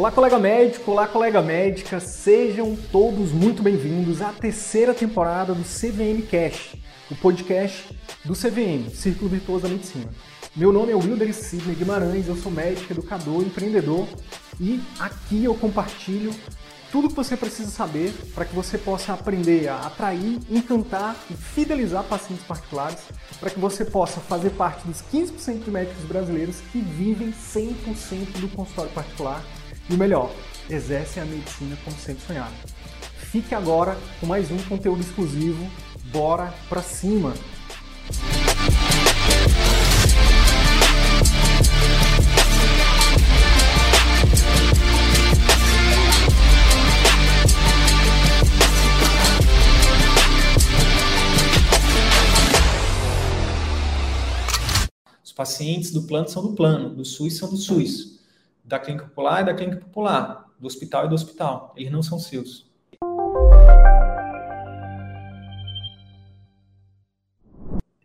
Olá, colega médico, olá, colega médica, sejam todos muito bem-vindos à terceira temporada do CVM Cash, o podcast do CVM, Círculo Virtuoso da Medicina. Meu nome é Wilder Sidney Guimarães, eu sou médico, educador, empreendedor e aqui eu compartilho tudo que você precisa saber para que você possa aprender a atrair, encantar e fidelizar pacientes particulares, para que você possa fazer parte dos 15% de médicos brasileiros que vivem 100% do consultório particular e o melhor, exercem a medicina como sempre sonharam. Fique agora com mais um conteúdo exclusivo. Bora pra cima! Os pacientes do plano são do plano, do SUS são do SUS da clínica popular e da clínica popular, do hospital e do hospital. Eles não são seus.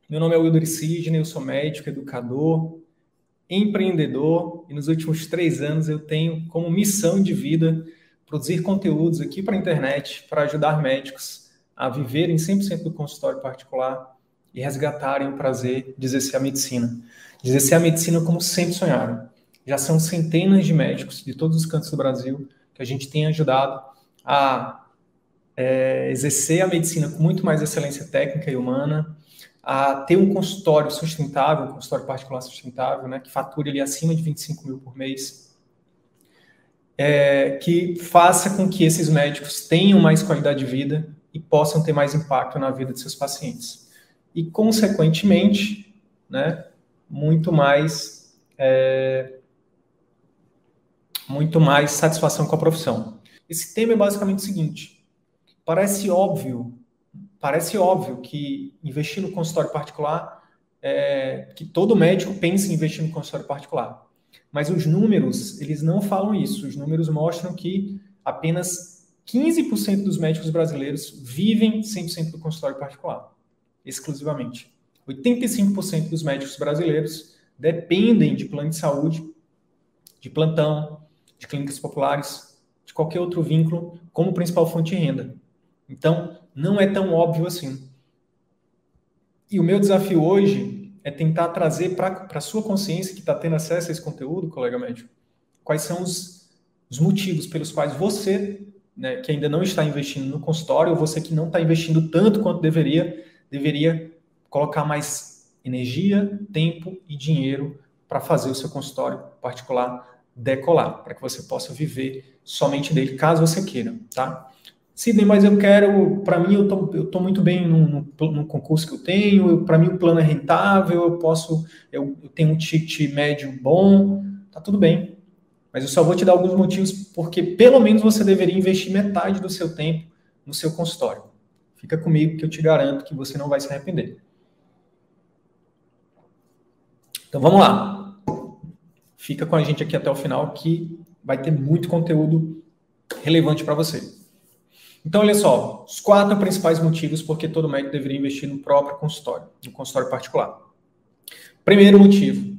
Meu nome é Wilder Sidney, eu sou médico, educador, empreendedor e nos últimos três anos eu tenho como missão de vida produzir conteúdos aqui para a internet para ajudar médicos a viverem 100% do consultório particular e resgatarem o prazer de exercer a medicina. De exercer a medicina como sempre sonharam já são centenas de médicos de todos os cantos do Brasil que a gente tem ajudado a é, exercer a medicina com muito mais excelência técnica e humana, a ter um consultório sustentável, um consultório particular sustentável, né, que fature ali acima de 25 mil por mês, é, que faça com que esses médicos tenham mais qualidade de vida e possam ter mais impacto na vida de seus pacientes. E, consequentemente, né, muito mais é, muito mais satisfação com a profissão. Esse tema é basicamente o seguinte: parece óbvio, parece óbvio que investir no consultório particular, é, que todo médico pensa em investir no consultório particular. Mas os números, eles não falam isso. Os números mostram que apenas 15% dos médicos brasileiros vivem 100% do consultório particular, exclusivamente. 85% dos médicos brasileiros dependem de plano de saúde, de plantão, de clínicas populares, de qualquer outro vínculo, como principal fonte de renda. Então, não é tão óbvio assim. E o meu desafio hoje é tentar trazer para a sua consciência que está tendo acesso a esse conteúdo, colega médico, quais são os, os motivos pelos quais você, né, que ainda não está investindo no consultório, ou você que não está investindo tanto quanto deveria, deveria colocar mais energia, tempo e dinheiro para fazer o seu consultório particular decolar, para que você possa viver somente dele, caso você queira, tá? Sidney, mas eu quero, para mim, eu tô, eu tô muito bem no, no, no concurso que eu tenho, para mim o plano é rentável, eu posso, eu, eu tenho um ticket médio bom, tá tudo bem. Mas eu só vou te dar alguns motivos porque pelo menos você deveria investir metade do seu tempo no seu consultório. Fica comigo que eu te garanto que você não vai se arrepender. Então vamos lá. Fica com a gente aqui até o final que vai ter muito conteúdo relevante para você. Então, olha só, os quatro principais motivos por que todo médico deveria investir no próprio consultório, no consultório particular. Primeiro motivo,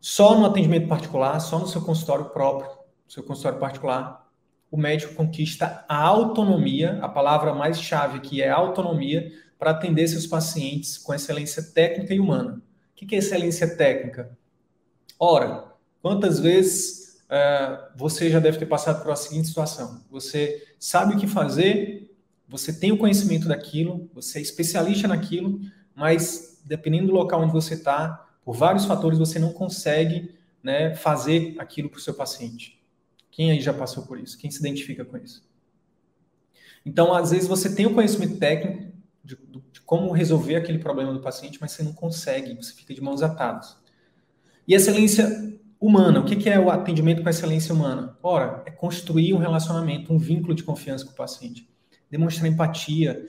só no atendimento particular, só no seu consultório próprio, seu consultório particular, o médico conquista a autonomia, a palavra mais chave aqui é autonomia, para atender seus pacientes com excelência técnica e humana. O que é excelência técnica? Ora, quantas vezes uh, você já deve ter passado por a seguinte situação? Você sabe o que fazer, você tem o conhecimento daquilo, você é especialista naquilo, mas dependendo do local onde você está, por vários fatores você não consegue né, fazer aquilo para o seu paciente. Quem aí já passou por isso? Quem se identifica com isso? Então, às vezes você tem o conhecimento técnico de, de como resolver aquele problema do paciente, mas você não consegue, você fica de mãos atadas. E excelência humana, o que é o atendimento com excelência humana? Ora, é construir um relacionamento, um vínculo de confiança com o paciente, demonstrar empatia,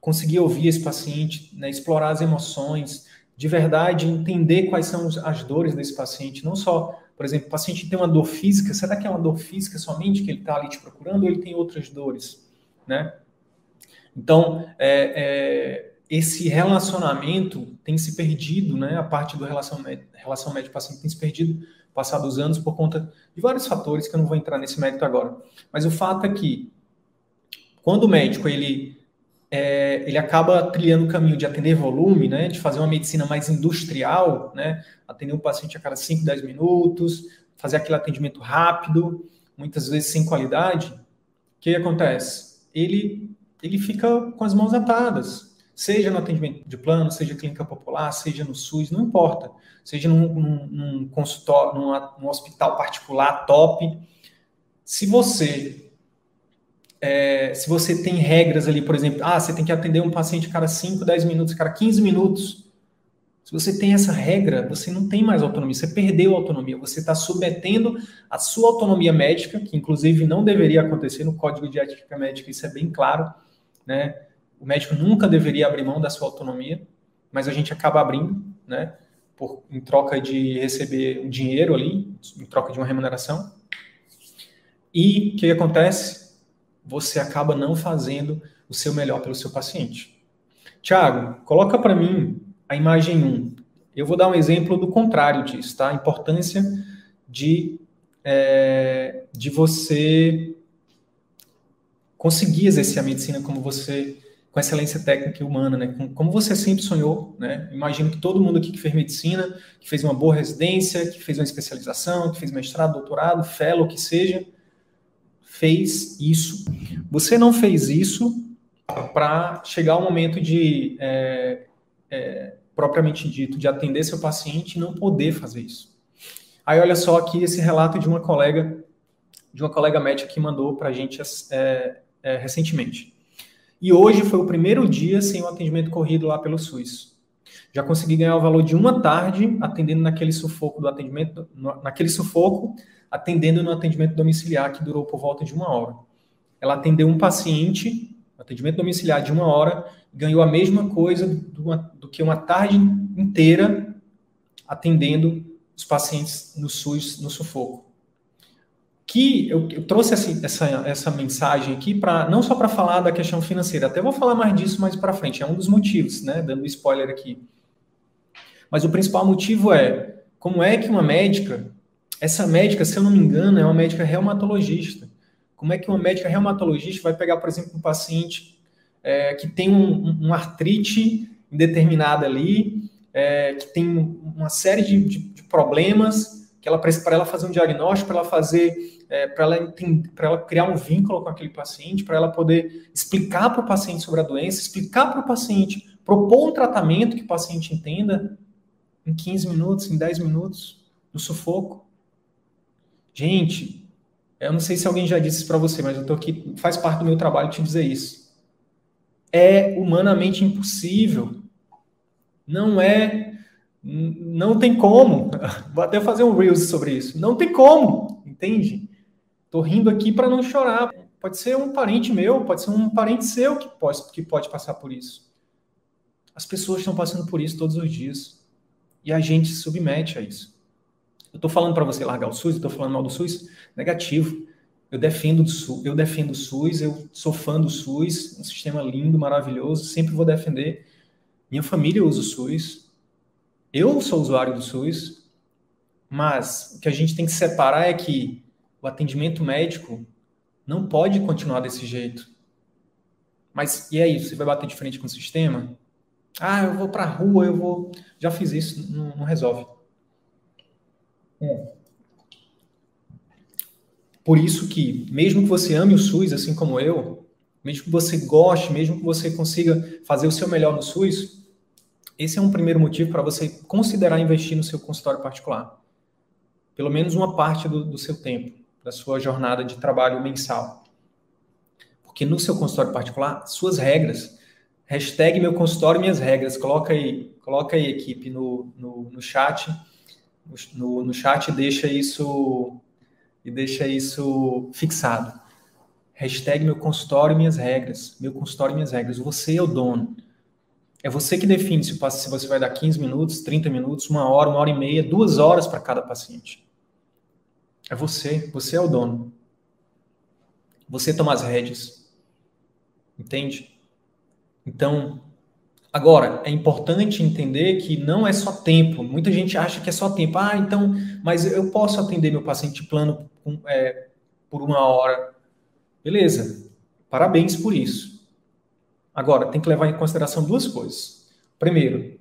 conseguir ouvir esse paciente, né, explorar as emoções, de verdade entender quais são as dores desse paciente, não só, por exemplo, o paciente tem uma dor física, será que é uma dor física somente que ele está ali te procurando ou ele tem outras dores, né? Então, é, é, esse relacionamento tem se perdido, né? A parte do relação, relação médico-paciente tem se perdido passado os anos por conta de vários fatores que eu não vou entrar nesse mérito agora. Mas o fato é que quando o médico ele é, ele acaba trilhando o caminho de atender volume, né, de fazer uma medicina mais industrial, né, atender um paciente a cada 5, 10 minutos, fazer aquele atendimento rápido, muitas vezes sem qualidade, o que acontece? Ele, ele fica com as mãos atadas, seja no atendimento de plano, seja clínica popular, seja no SUS, não importa, seja num, num, num consultório, num, num hospital particular top. Se você é, se você tem regras ali, por exemplo, ah, você tem que atender um paciente cada 5, 10 minutos, cada 15 minutos. Se você tem essa regra, você não tem mais autonomia, você perdeu a autonomia, você está submetendo a sua autonomia médica, que inclusive não deveria acontecer no Código de Ética Médica, isso é bem claro, né? O médico nunca deveria abrir mão da sua autonomia, mas a gente acaba abrindo, né? Por, em troca de receber um dinheiro ali, em troca de uma remuneração. E o que acontece? Você acaba não fazendo o seu melhor pelo seu paciente. Tiago, coloca para mim a imagem 1. Eu vou dar um exemplo do contrário disso, tá? A importância de, é, de você conseguir exercer a medicina como você com excelência técnica e humana, né? Como você sempre sonhou, né? Imagino que todo mundo aqui que fez medicina, que fez uma boa residência, que fez uma especialização, que fez mestrado, doutorado, fellow, que seja, fez isso. Você não fez isso para chegar ao momento de é, é, propriamente dito, de atender seu paciente e não poder fazer isso. Aí olha só aqui esse relato de uma colega, de uma colega médica que mandou para a gente é, é, recentemente. E hoje foi o primeiro dia sem o atendimento corrido lá pelo SUS. Já consegui ganhar o valor de uma tarde atendendo naquele sufoco do atendimento, naquele sufoco, atendendo no atendimento domiciliar que durou por volta de uma hora. Ela atendeu um paciente, atendimento domiciliar de uma hora, ganhou a mesma coisa do, do que uma tarde inteira atendendo os pacientes no SUS no sufoco. Que eu, eu trouxe essa, essa, essa mensagem aqui para não só para falar da questão financeira, até vou falar mais disso mais para frente, é um dos motivos, né, dando spoiler aqui. Mas o principal motivo é como é que uma médica, essa médica, se eu não me engano, é uma médica reumatologista. Como é que uma médica reumatologista vai pegar, por exemplo, um paciente é, que tem um, um, artrite indeterminada ali, é, que tem uma série de, de, de problemas, que ela para ela fazer um diagnóstico, para ela fazer, é, para ela, ela criar um vínculo com aquele paciente, para ela poder explicar para o paciente sobre a doença, explicar para o paciente, propor um tratamento que o paciente entenda em 15 minutos, em 10 minutos, no sufoco. Gente, eu não sei se alguém já disse isso para você, mas eu tô aqui, faz parte do meu trabalho te dizer isso é humanamente impossível. Não é. Não tem como. Vou até fazer um Reels sobre isso. Não tem como, entende? Tô rindo aqui para não chorar. Pode ser um parente meu, pode ser um parente seu que pode, que pode passar por isso. As pessoas estão passando por isso todos os dias. E a gente se submete a isso. Eu estou falando para você largar o SUS, estou falando mal do SUS? Negativo. Eu defendo, eu defendo o SUS, eu sou fã do SUS, um sistema lindo, maravilhoso, sempre vou defender. Minha família usa o SUS, eu sou usuário do SUS, mas o que a gente tem que separar é que o atendimento médico não pode continuar desse jeito. Mas e aí, você vai bater de frente com o sistema? Ah, eu vou para a rua, eu vou. Já fiz isso, não, não resolve. É. Por isso que, mesmo que você ame o SUS, assim como eu, mesmo que você goste, mesmo que você consiga fazer o seu melhor no SUS, esse é um primeiro motivo para você considerar investir no seu consultório particular. Pelo menos uma parte do, do seu tempo, da sua jornada de trabalho mensal. Porque no seu consultório particular, suas regras, hashtag meu consultório minhas regras, coloca aí, coloca aí equipe no, no, no chat, no, no chat deixa isso e deixa isso fixado. Hashtag meu consultório minhas regras. Meu consultório minhas regras. Você é o dono. É você que define se, se você vai dar 15 minutos, 30 minutos, uma hora, uma hora e meia, duas horas para cada paciente. É você. Você é o dono. Você toma as rédeas. Entende? Então, Agora, é importante entender que não é só tempo. Muita gente acha que é só tempo. Ah, então, mas eu posso atender meu paciente plano é, por uma hora. Beleza. Parabéns por isso. Agora, tem que levar em consideração duas coisas. Primeiro,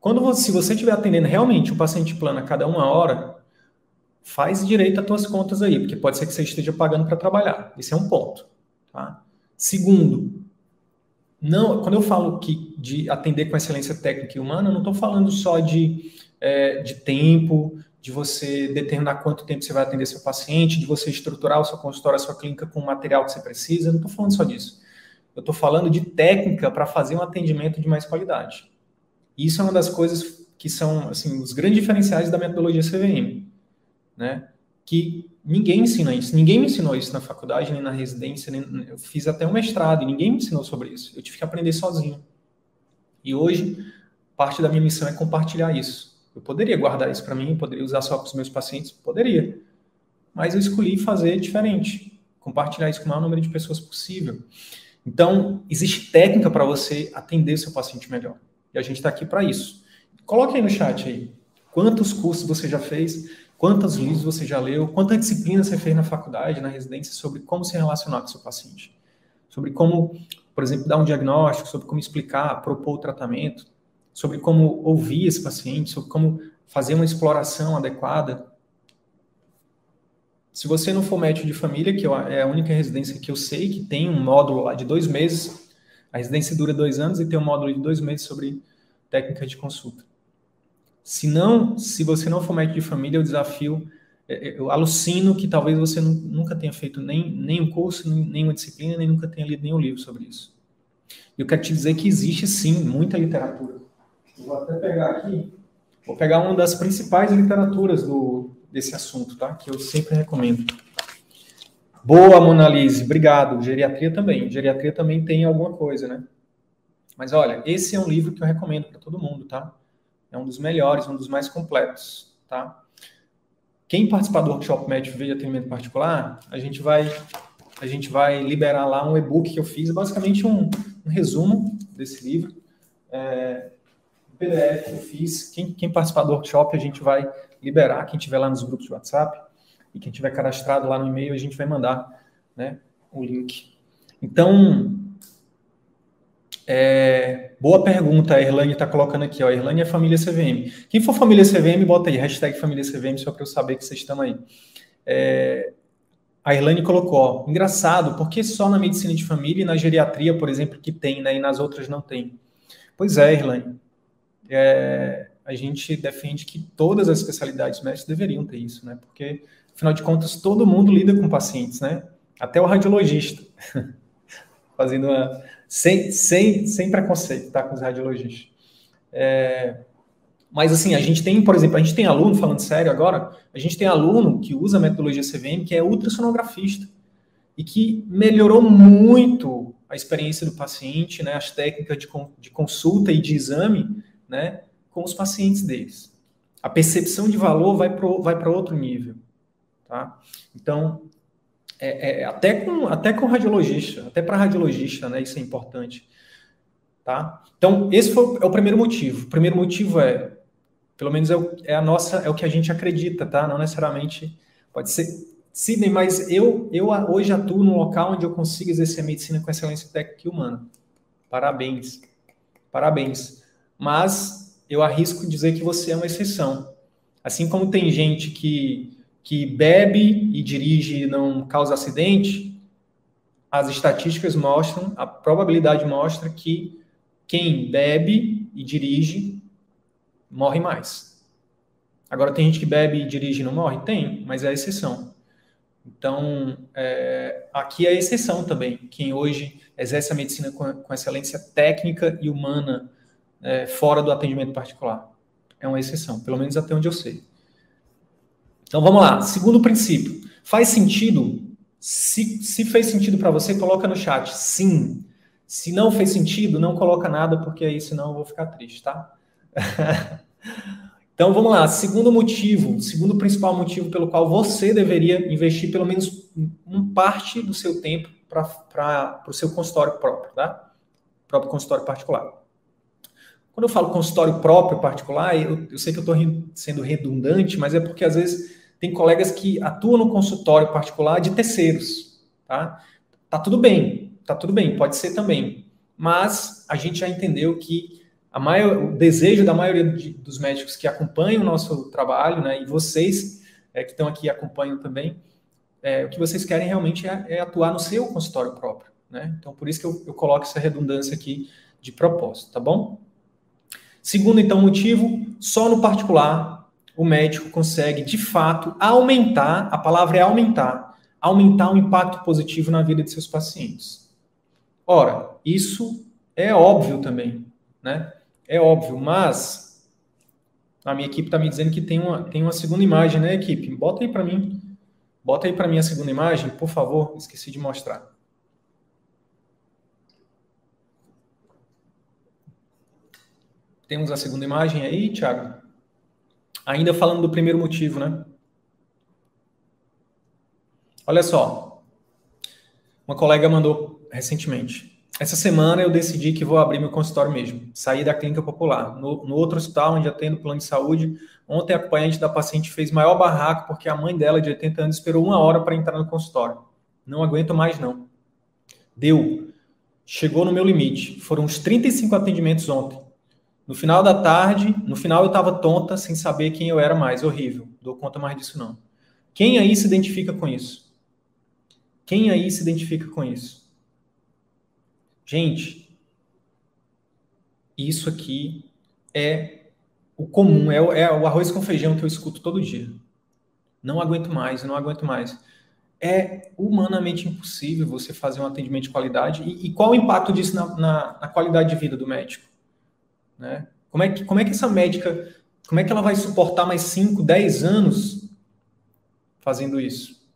quando você, se você estiver atendendo realmente o paciente plano a cada uma hora, faz direito as tuas contas aí, porque pode ser que você esteja pagando para trabalhar. Esse é um ponto. Tá? Segundo, não, quando eu falo que de atender com excelência técnica e humana, eu não estou falando só de, é, de tempo, de você determinar quanto tempo você vai atender seu paciente, de você estruturar o seu consultório, a sua clínica com o material que você precisa. Eu não estou falando só disso. Eu estou falando de técnica para fazer um atendimento de mais qualidade. E isso é uma das coisas que são assim os grandes diferenciais da metodologia CVM, né? Que Ninguém ensina isso. Ninguém me ensinou isso na faculdade, nem na residência. Nem... Eu fiz até um mestrado e ninguém me ensinou sobre isso. Eu tive que aprender sozinho. E hoje, parte da minha missão é compartilhar isso. Eu poderia guardar isso para mim, poderia usar só para os meus pacientes? Poderia. Mas eu escolhi fazer diferente. Compartilhar isso com o maior número de pessoas possível. Então, existe técnica para você atender o seu paciente melhor. E a gente está aqui para isso. Coloque aí no chat aí. Quantos cursos você já fez? Quantos livros você já leu? Quanta disciplina você fez na faculdade, na residência, sobre como se relacionar com o seu paciente? Sobre como, por exemplo, dar um diagnóstico, sobre como explicar, propor o tratamento, sobre como ouvir esse paciente, sobre como fazer uma exploração adequada. Se você não for médico de família, que é a única residência que eu sei que tem um módulo lá de dois meses, a residência dura dois anos e tem um módulo de dois meses sobre técnica de consulta. Se não, se você não for médico de família, eu desafio, é, é, eu alucino que talvez você nunca tenha feito nem, nem um curso, nem uma disciplina, nem nunca tenha lido nenhum livro sobre isso. Eu quero te dizer que existe sim muita literatura. Vou até pegar aqui, vou pegar uma das principais literaturas do, desse assunto, tá? Que eu sempre recomendo. Boa, Monalise, obrigado. Geriatria também. Geriatria também tem alguma coisa, né? Mas olha, esse é um livro que eu recomendo para todo mundo, tá? É um dos melhores, um dos mais completos, tá? Quem participar do workshop médico de atendimento particular, a gente vai a gente vai liberar lá um e-book que eu fiz, basicamente um, um resumo desse livro. É, PDF que eu fiz. Quem, quem participar do workshop, a gente vai liberar. Quem tiver lá nos grupos de WhatsApp e quem tiver cadastrado lá no e-mail, a gente vai mandar né, o link. Então, é, boa pergunta, a Erlane está colocando aqui, ó. Erlane é família CVM. Quem for família CVM, bota aí, hashtag família CVM, só para eu saber que vocês estão aí. É, a Erlane colocou, ó, engraçado, porque só na medicina de família e na geriatria, por exemplo, que tem, né, e nas outras não tem. Pois é, Erlane. É, a gente defende que todas as especialidades médicas deveriam ter isso, né? Porque, afinal de contas, todo mundo lida com pacientes, né? Até o radiologista. Fazendo uma, sem, sem, sem preconceito, tá? Com os radiologistas. É, mas assim, a gente tem, por exemplo, a gente tem aluno, falando sério agora, a gente tem aluno que usa a metodologia CVM, que é ultrassonografista, e que melhorou muito a experiência do paciente, né, as técnicas de, de consulta e de exame, né, com os pacientes deles. A percepção de valor vai para vai outro nível, tá? Então, é, é, até, com, até com radiologista, até para radiologista, né? Isso é importante. Tá? Então, esse foi, é o primeiro motivo. O primeiro motivo é, pelo menos é, o, é a nossa, é o que a gente acredita, tá? Não necessariamente pode ser Sidney, mas eu, eu hoje atuo num local onde eu consigo exercer a medicina com excelência técnica e humana. Parabéns. Parabéns. Mas eu arrisco dizer que você é uma exceção. Assim como tem gente que que bebe e dirige e não causa acidente, as estatísticas mostram, a probabilidade mostra que quem bebe e dirige morre mais. Agora, tem gente que bebe e dirige e não morre? Tem, mas é a exceção. Então, é, aqui é a exceção também. Quem hoje exerce a medicina com, com excelência técnica e humana é, fora do atendimento particular. É uma exceção, pelo menos até onde eu sei. Então vamos lá. Segundo princípio. Faz sentido? Se, se fez sentido para você, coloca no chat. Sim. Se não fez sentido, não coloca nada, porque aí senão eu vou ficar triste, tá? então vamos lá. Segundo motivo, segundo principal motivo pelo qual você deveria investir pelo menos um parte do seu tempo para o seu consultório próprio, tá? Próprio consultório particular. Quando eu falo consultório próprio particular, eu, eu sei que eu estou sendo redundante, mas é porque às vezes tem colegas que atuam no consultório particular de terceiros, tá? Tá tudo bem, tá tudo bem, pode ser também. Mas a gente já entendeu que a maior, o desejo da maioria de, dos médicos que acompanham o nosso trabalho, né, e vocês é, que estão aqui acompanham também, é, o que vocês querem realmente é, é, atuar no seu consultório próprio, né? Então, por isso que eu, eu coloco essa redundância aqui de propósito, tá bom? Segundo, então, motivo, só no particular o médico consegue, de fato, aumentar, a palavra é aumentar, aumentar o impacto positivo na vida de seus pacientes. Ora, isso é óbvio também, né? É óbvio, mas a minha equipe está me dizendo que tem uma, tem uma segunda imagem, né, equipe? Bota aí para mim. Bota aí para mim a segunda imagem, por favor. Esqueci de mostrar. Temos a segunda imagem aí, Thiago? Ainda falando do primeiro motivo, né? Olha só. Uma colega mandou recentemente. Essa semana eu decidi que vou abrir meu consultório mesmo. Sair da clínica popular. No, no outro hospital onde atendo plano de saúde, ontem a acompanhante da paciente fez maior barraco porque a mãe dela, de 80 anos, esperou uma hora para entrar no consultório. Não aguento mais, não. Deu. Chegou no meu limite. Foram uns 35 atendimentos ontem. No final da tarde, no final eu estava tonta, sem saber quem eu era mais. Horrível. Dou conta mais disso, não. Quem aí se identifica com isso? Quem aí se identifica com isso? Gente, isso aqui é o comum, é o, é o arroz com feijão que eu escuto todo dia. Não aguento mais, não aguento mais. É humanamente impossível você fazer um atendimento de qualidade. E, e qual o impacto disso na, na, na qualidade de vida do médico? Né? Como, é que, como é que essa médica, como é que ela vai suportar mais 5, 10 anos fazendo isso?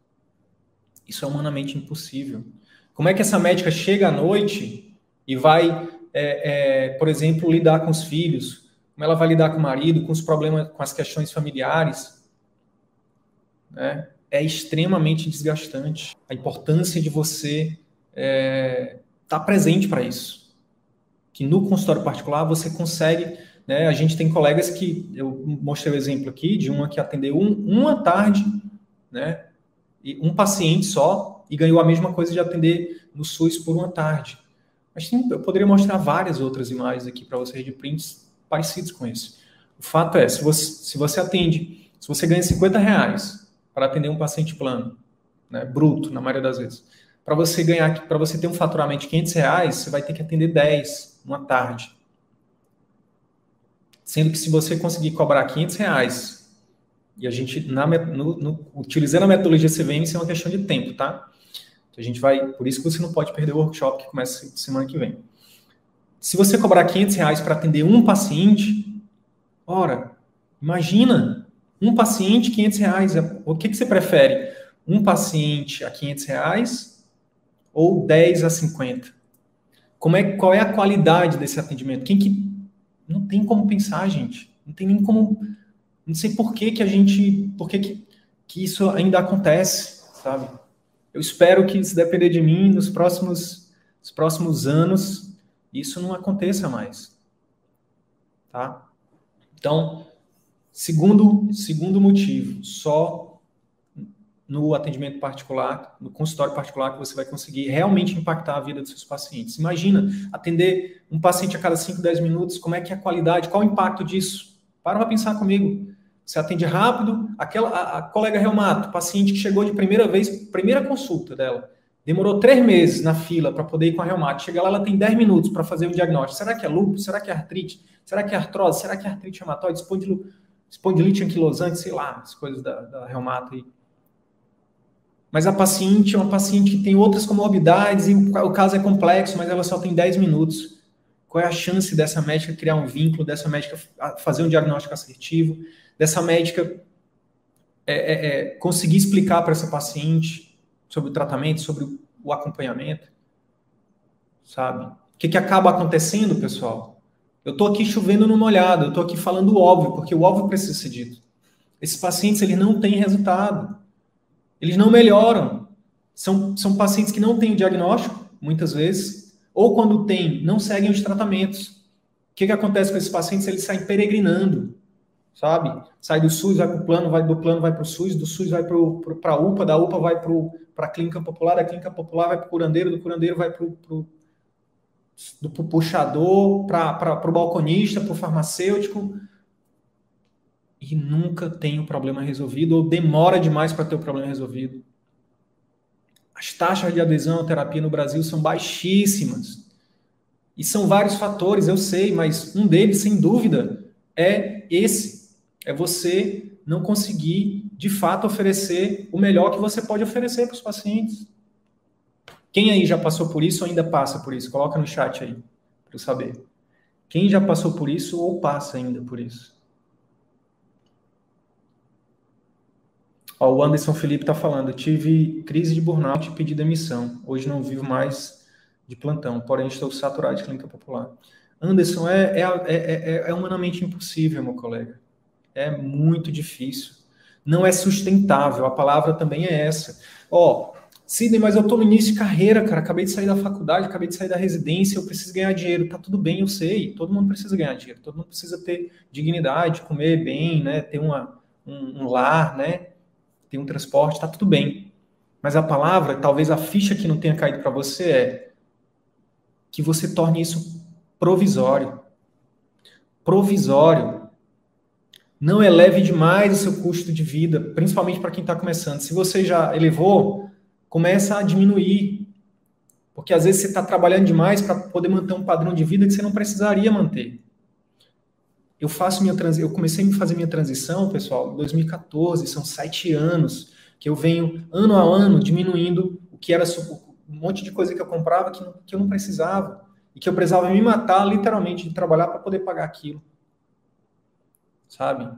Isso é humanamente impossível. Como é que essa médica chega à noite e vai, é, é, por exemplo, lidar com os filhos? Como ela vai lidar com o marido, com os problemas, com as questões familiares? Né? É extremamente desgastante. A importância de você estar é, tá presente para isso que no consultório particular você consegue, né? A gente tem colegas que eu mostrei o exemplo aqui de uma que atendeu um, uma tarde, né? E um paciente só e ganhou a mesma coisa de atender no SUS por uma tarde. Mas sim, eu poderia mostrar várias outras imagens aqui para vocês de prints parecidos com esse. O fato é, se você, se você atende, se você ganha 50 reais para atender um paciente plano, né, bruto, na maioria das vezes, para você ganhar, para você ter um faturamento de 500 reais, você vai ter que atender 10 uma tarde. Sendo que se você conseguir cobrar 500 reais, e a gente, na, no, no, utilizando a metodologia CVM, isso é uma questão de tempo, tá? A gente vai, por isso que você não pode perder o workshop que começa semana que vem. Se você cobrar 500 reais para atender um paciente, ora, imagina, um paciente, 500 reais. O que, que você prefere? Um paciente a 500 reais ou 10 a 50? Como é, qual é a qualidade desse atendimento? Quem que não tem como pensar, gente. Não tem nem como não sei por que, que a gente, por que, que, que isso ainda acontece, sabe? Eu espero que se depender de mim nos próximos nos próximos anos isso não aconteça mais. Tá? Então, segundo segundo motivo, só no atendimento particular, no consultório particular, que você vai conseguir realmente impactar a vida dos seus pacientes. Imagina atender um paciente a cada 5, 10 minutos, como é que é a qualidade, qual o impacto disso? Para para pensar comigo. Você atende rápido, aquela a, a colega reumato, paciente que chegou de primeira vez, primeira consulta dela, demorou três meses na fila para poder ir com a reumato. Chega lá, ela tem 10 minutos para fazer o diagnóstico. Será que é lúpus? Será que é artrite? Será que é artrose? Será que é artrite reumatoide? Espondilite anquilosante? Sei lá, as coisas da, da reumato aí mas a paciente é uma paciente que tem outras comorbidades e o caso é complexo, mas ela só tem 10 minutos. Qual é a chance dessa médica criar um vínculo, dessa médica fazer um diagnóstico assertivo, dessa médica é, é, é, conseguir explicar para essa paciente sobre o tratamento, sobre o acompanhamento? Sabe? O que, que acaba acontecendo, pessoal? Eu estou aqui chovendo no molhado, eu estou aqui falando o óbvio, porque o óbvio precisa ser dito. Esses pacientes eles não têm resultado. Eles não melhoram. São, são pacientes que não têm o diagnóstico, muitas vezes, ou quando têm, não seguem os tratamentos. que, que acontece com esses pacientes? Eles saem peregrinando, sabe? Sai do SUS, vai para o plano, vai do plano, vai para o SUS, do SUS vai para a UPA, da UPA vai para a clínica popular, da clínica popular vai para o curandeiro, do curandeiro vai para o do puxador, para o balconista, para o farmacêutico, e nunca tem o problema resolvido, ou demora demais para ter o problema resolvido. As taxas de adesão à terapia no Brasil são baixíssimas. E são vários fatores, eu sei, mas um deles, sem dúvida, é esse: é você não conseguir, de fato, oferecer o melhor que você pode oferecer para os pacientes. Quem aí já passou por isso ou ainda passa por isso? Coloca no chat aí, para eu saber. Quem já passou por isso ou passa ainda por isso? Ó, o Anderson Felipe está falando, tive crise de burnout e pedi demissão. Hoje não vivo mais de plantão, porém estou saturado de clínica popular. Anderson, é, é, é, é, humanamente impossível, meu colega. É muito difícil. Não é sustentável, a palavra também é essa. Ó, Sidney, mas eu estou no início de carreira, cara. Acabei de sair da faculdade, acabei de sair da residência, eu preciso ganhar dinheiro. Tá tudo bem, eu sei. Todo mundo precisa ganhar dinheiro, todo mundo precisa ter dignidade, comer bem, né? Ter uma, um, um lar, né? Tem um transporte, está tudo bem. Mas a palavra, talvez a ficha que não tenha caído para você é que você torne isso provisório. Provisório. Não eleve demais o seu custo de vida, principalmente para quem está começando. Se você já elevou, começa a diminuir. Porque às vezes você está trabalhando demais para poder manter um padrão de vida que você não precisaria manter. Eu faço minha trans... eu comecei a fazer minha transição, pessoal, em 2014, são sete anos que eu venho ano a ano diminuindo o que era um monte de coisa que eu comprava que, que eu não precisava e que eu precisava me matar literalmente de trabalhar para poder pagar aquilo, sabe?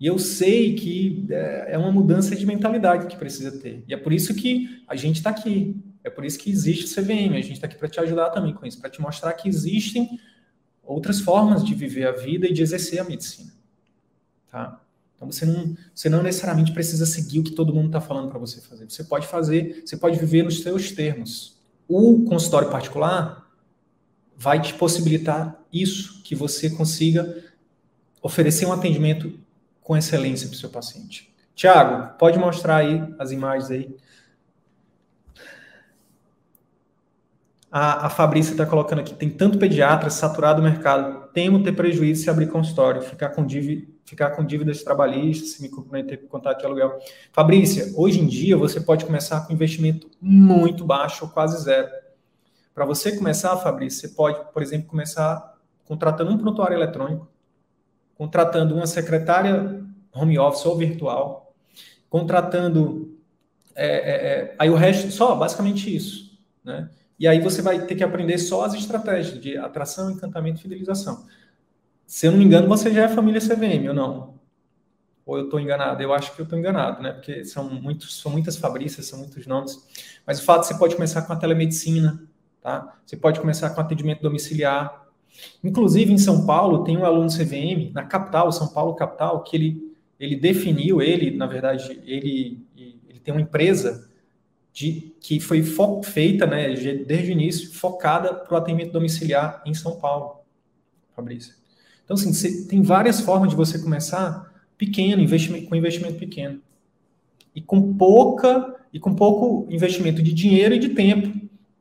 E eu sei que é, é uma mudança de mentalidade que precisa ter. E é por isso que a gente está aqui. É por isso que existe o CVM. A gente está aqui para te ajudar também com isso, para te mostrar que existem outras formas de viver a vida e de exercer a medicina. Tá? Então você não, você não necessariamente precisa seguir o que todo mundo está falando para você fazer. Você pode fazer, você pode viver nos seus termos. O consultório particular vai te possibilitar isso, que você consiga oferecer um atendimento com excelência para o seu paciente. Tiago, pode mostrar aí as imagens aí. A, a Fabrícia está colocando aqui, tem tanto pediatra saturado o mercado, temo ter prejuízo se abrir consultório, ficar com, dívida, ficar com dívidas trabalhistas, se me comprometer com contrato de aluguel. Fabrícia, hoje em dia você pode começar com investimento muito baixo ou quase zero. Para você começar, Fabrícia, você pode, por exemplo, começar contratando um prontuário eletrônico, contratando uma secretária home office ou virtual, contratando é, é, é, aí o resto, só basicamente isso, né? E aí você vai ter que aprender só as estratégias de atração, encantamento e fidelização. Se eu não me engano, você já é família CVM ou não? Ou eu estou enganado? Eu acho que eu estou enganado, né? Porque são, muitos, são muitas Fabrícias, são muitos nomes. Mas o fato é que você pode começar com a telemedicina, tá? Você pode começar com atendimento domiciliar. Inclusive, em São Paulo, tem um aluno CVM, na capital, São Paulo capital, que ele, ele definiu, ele, na verdade, ele, ele tem uma empresa de, que foi feita, né, desde o início, focada para o atendimento domiciliar em São Paulo, Fabrício. Então, assim, você, tem várias formas de você começar pequeno, investimento, com investimento pequeno. E com pouca e com pouco investimento de dinheiro e de tempo.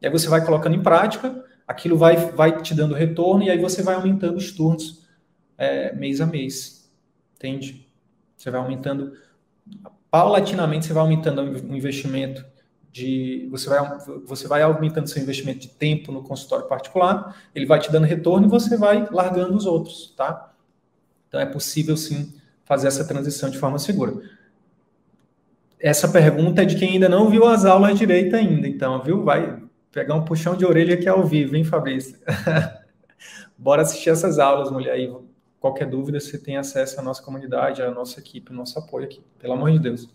E aí você vai colocando em prática, aquilo vai, vai te dando retorno, e aí você vai aumentando os turnos é, mês a mês. Entende? Você vai aumentando, paulatinamente, você vai aumentando o investimento de você vai, você vai aumentando seu investimento de tempo no consultório particular, ele vai te dando retorno e você vai largando os outros, tá? Então é possível sim fazer essa transição de forma segura. Essa pergunta é de quem ainda não viu as aulas direito ainda, então, viu? Vai pegar um puxão de orelha aqui ao vivo, hein, Fabrício? Bora assistir essas aulas, mulher aí. Qualquer dúvida, você tem acesso à nossa comunidade, à nossa equipe, ao nosso apoio aqui, pelo amor de Deus.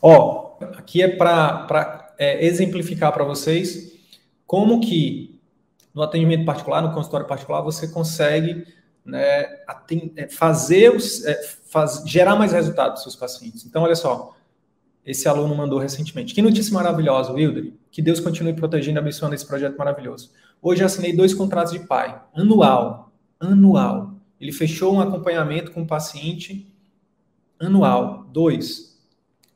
Ó, aqui é para é, exemplificar para vocês como que no atendimento particular, no consultório particular, você consegue né, é, fazer os, é, faz, gerar mais resultados dos seus pacientes. Então, olha só, esse aluno mandou recentemente. Que notícia maravilhosa, Wilder. Que Deus continue protegendo e abençoando esse projeto maravilhoso. Hoje assinei dois contratos de pai, anual. anual. Ele fechou um acompanhamento com o paciente anual. Dois,